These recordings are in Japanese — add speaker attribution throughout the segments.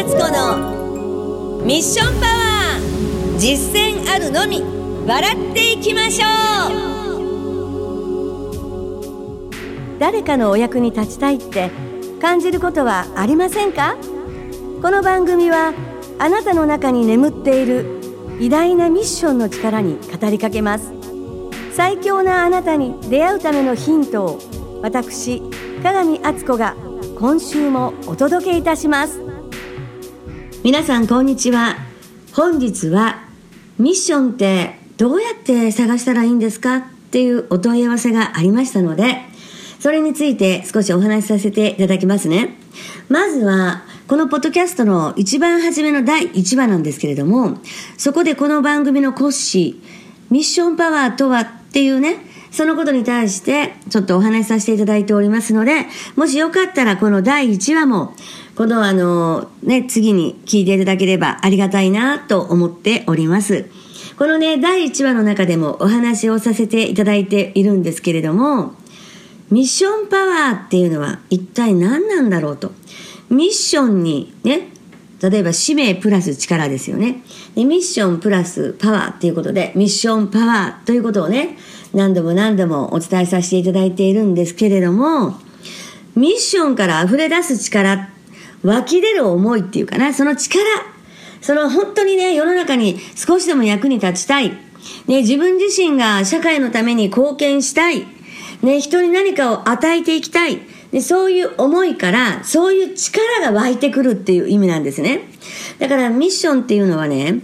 Speaker 1: 敦子のミッションパワー実践あるのみ笑っていきましょ
Speaker 2: う。誰かのお役に立ちたいって感じることはありませんか？この番組はあなたの中に眠っている偉大なミッションの力に語りかけます。最強なあなたに出会うためのヒントを私鏡敦子が今週もお届けいたします。皆さんこんにちは。本日はミッションってどうやって探したらいいんですかっていうお問い合わせがありましたのでそれについて少しお話しさせていただきますね。まずはこのポッドキャストの一番初めの第1話なんですけれどもそこでこの番組の骨子ミッションパワーとはっていうねそのことに対してちょっとお話しさせていただいておりますので、もしよかったらこの第1話も、このあの、ね、次に聞いていただければありがたいなと思っております。このね、第1話の中でもお話をさせていただいているんですけれども、ミッションパワーっていうのは一体何なんだろうと。ミッションにね、例えば使命プラス力ですよね。でミッションプラスパワーっていうことで、ミッションパワーということをね、何度も何度もお伝えさせていただいているんですけれども、ミッションから溢れ出す力、湧き出る思いっていうかな、その力、その本当にね、世の中に少しでも役に立ちたい。ね、自分自身が社会のために貢献したい。ね、人に何かを与えていきたい。で、そういう思いから、そういう力が湧いてくるっていう意味なんですね。だからミッションっていうのはね、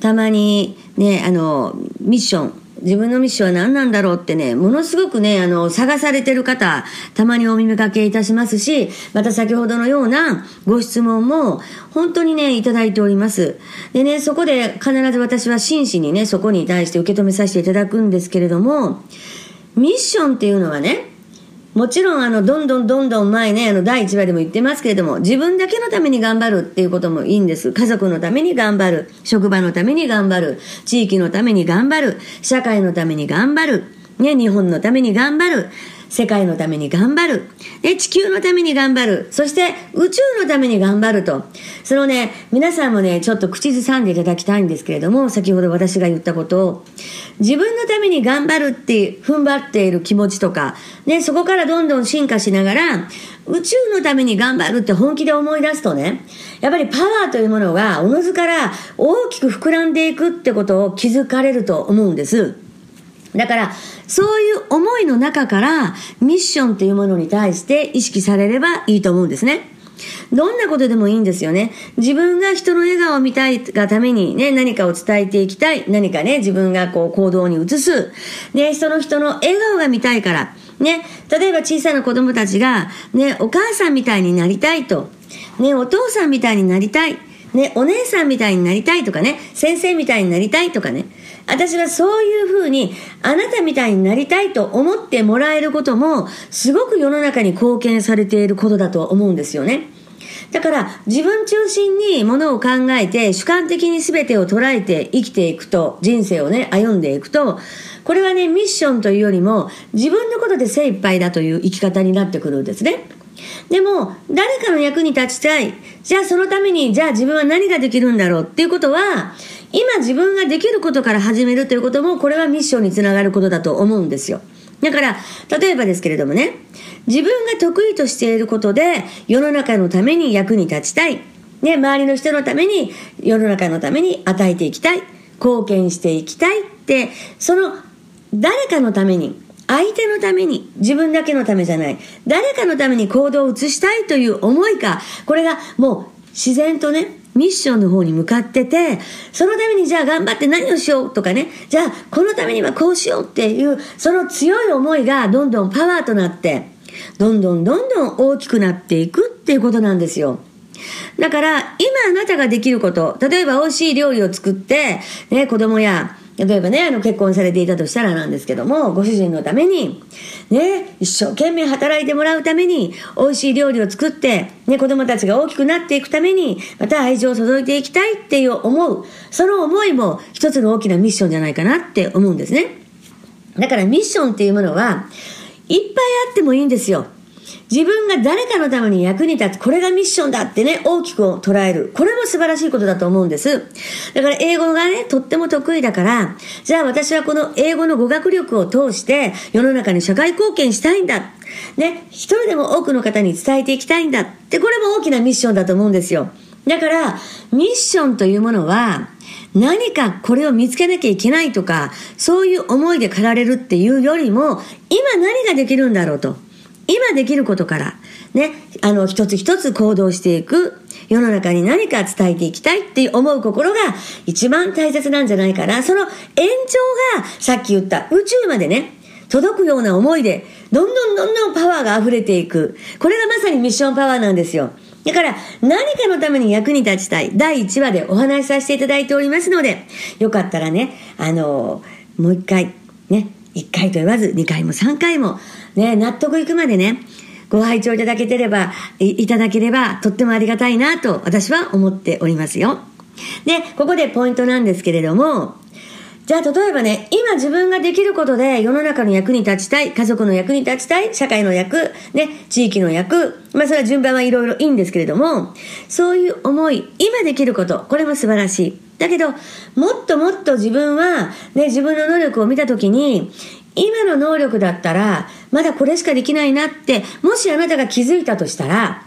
Speaker 2: たまにね、あの、ミッション、自分のミッションは何なんだろうってね、ものすごくね、あの、探されてる方、たまにお見かけいたしますし、また先ほどのようなご質問も、本当にね、いただいております。でね、そこで必ず私は真摯にね、そこに対して受け止めさせていただくんですけれども、ミッションっていうのはね、もちろんあのどんどんどんどん前ねあの第1話でも言ってますけれども自分だけのために頑張るっていうこともいいんです。家族のために頑張る。職場のために頑張る。地域のために頑張る。社会のために頑張る。ね、日本のために頑張る。世界のために頑張る。で、地球のために頑張る。そして宇宙のために頑張ると。そのね、皆さんもね、ちょっと口ずさんでいただきたいんですけれども、先ほど私が言ったことを、自分のために頑張るって踏ん張っている気持ちとか、ね、そこからどんどん進化しながら、宇宙のために頑張るって本気で思い出すとね、やっぱりパワーというものがおのずから大きく膨らんでいくってことを気づかれると思うんです。だから、そういう思いの中からミッションというものに対して意識されればいいと思うんですね。どんなことでもいいんですよね。自分が人の笑顔を見たいがためにね、何かを伝えていきたい。何かね、自分がこう行動に移す。ね、その人の笑顔が見たいから。ね、例えば小さな子供たちが、ね、お母さんみたいになりたいと。ね、お父さんみたいになりたい。ね、お姉さんみたいになりたいとかね、先生みたいになりたいとかね。私はそういうふうに、あなたみたいになりたいと思ってもらえることも、すごく世の中に貢献されていることだと思うんですよね。だから自分中心にものを考えて主観的に全てを捉えて生きていくと人生をね歩んでいくとこれはねミッションというよりも自分のことで精一杯だという生き方になってくるんですね。でも、誰かの役に立ちたい。じゃあそのために、じゃあ自分は何ができるんだろうっていうことは、今自分ができることから始めるということも、これはミッションにつながることだと思うんですよ。だから、例えばですけれどもね、自分が得意としていることで、世の中のために役に立ちたい。ね、周りの人のために、世の中のために与えていきたい。貢献していきたいって、その、誰かのために、相手のために、自分だけのためじゃない、誰かのために行動を移したいという思いか、これがもう自然とね、ミッションの方に向かってて、そのためにじゃあ頑張って何をしようとかね、じゃあこのためにはこうしようっていう、その強い思いがどんどんパワーとなって、どんどんどんどん大きくなっていくっていうことなんですよ。だから、今あなたができること、例えば美味しい料理を作って、ね、子供や例えばね、あの結婚されていたとしたらなんですけども、ご主人のために、ね、一生懸命働いてもらうために、美味しい料理を作って、ね、子供たちが大きくなっていくために、また愛情を注いでいきたいっていう思う、その思いも一つの大きなミッションじゃないかなって思うんですね。だからミッションっていうものは、いっぱいあってもいいんですよ。自分が誰かのために役に立つ、これがミッションだってね、大きく捉える。これも素晴らしいことだと思うんです。だから英語がね、とっても得意だから、じゃあ私はこの英語の語学力を通して世の中に社会貢献したいんだ。ね、一人でも多くの方に伝えていきたいんだって、これも大きなミッションだと思うんですよ。だから、ミッションというものは、何かこれを見つけなきゃいけないとか、そういう思いで駆られるっていうよりも、今何ができるんだろうと。今できることから、ね、あの、一つ一つ行動していく。世の中に何か伝えていきたいって思う心が一番大切なんじゃないかな。その延長が、さっき言った宇宙までね、届くような思いで、どんどんどんどんパワーが溢れていく。これがまさにミッションパワーなんですよ。だから、何かのために役に立ちたい。第1話でお話しさせていただいておりますので、よかったらね、あのもう一回、ね、1回と言わず、2回も3回も、ね、納得いくまでね、ご拝聴いただけてれば、いただければ、とってもありがたいなと、私は思っておりますよ。で、ここでポイントなんですけれども、じゃあ例えばね、今自分ができることで世の中の役に立ちたい、家族の役に立ちたい、社会の役、ね、地域の役、まあそれは順番はいろいろいいんですけれども、そういう思い、今できること、これも素晴らしい。だけど、もっともっと自分は、ね、自分の能力を見たときに、今の能力だったら、まだこれしかできないなって、もしあなたが気づいたとしたら、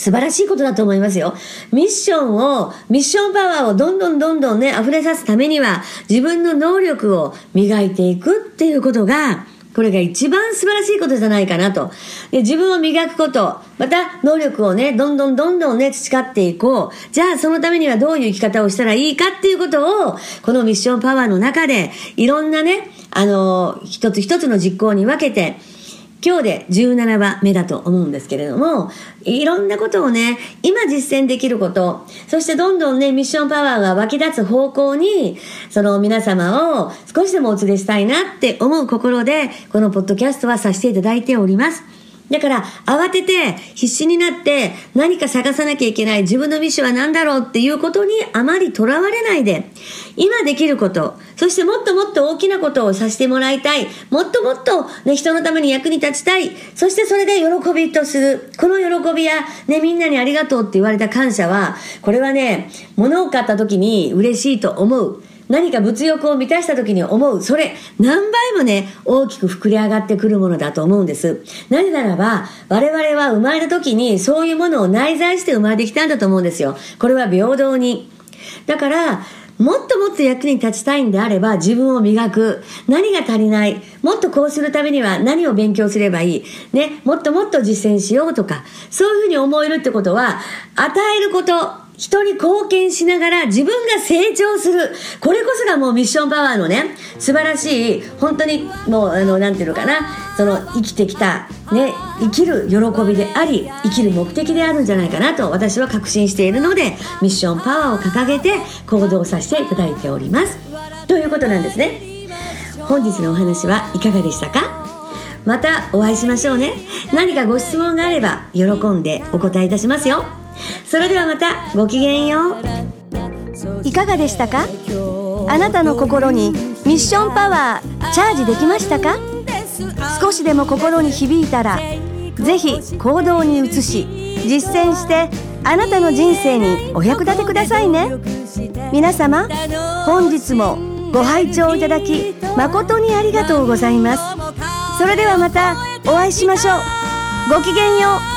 Speaker 2: 素晴らしいことだと思いますよ。ミッションを、ミッションパワーをどんどんどんどんね、溢れさすためには、自分の能力を磨いていくっていうことが、これが一番素晴らしいことじゃないかなと。で自分を磨くこと、また能力をね、どんどんどんどんね、培っていこう。じゃあそのためにはどういう生き方をしたらいいかっていうことを、このミッションパワーの中で、いろんなね、あの、一つ一つの実行に分けて、今日で17話目だと思うんですけれども、いろんなことをね、今実践できること、そしてどんどんね、ミッションパワーが湧き出す方向に、その皆様を少しでもお連れしたいなって思う心で、このポッドキャストはさせていただいております。だから、慌てて、必死になって、何か探さなきゃいけない、自分のミッションは何だろうっていうことにあまりとらわれないで、今できること、そしてもっともっと大きなことをさせてもらいたい、もっともっと、ね、人のために役に立ちたい、そしてそれで喜びとする、この喜びや、ね、みんなにありがとうって言われた感謝は、これはね、物を買った時に嬉しいと思う。何か物欲を満たした時に思う、それ何倍もね、大きく膨れ上がってくるものだと思うんです。なぜならば、我々は生まれた時にそういうものを内在して生まれてきたんだと思うんですよ。これは平等に。だから、もっともっと役に立ちたいんであれば自分を磨く。何が足りないもっとこうするためには何を勉強すればいいね、もっともっと実践しようとか、そういうふうに思えるってことは、与えること、人に貢献しながら自分が成長する。これこそがもうミッションパワーのね、素晴らしい、本当にもう、あの、なんていうのかな、その生きてきた、ね、生きる喜びであり、生きる目的であるんじゃないかなと私は確信しているので、ミッションパワーを掲げて行動させていただいております。ということなんですね。本日のお話はいかがでしたか？またお会いしましょうね。何かご質問があれば喜んでお答えいたしますよ。それではまたごきげんよ
Speaker 3: う。いかがでしたか？あなたの心にミッションパワーチャージできましたか？少しでも心に響いたらぜひ行動に移し実践してあなたの人生にお役立てくださいね。皆様本日もご拝聴いただき誠にありがとうございます。それではまたお会いしましょう。ごきげんよう。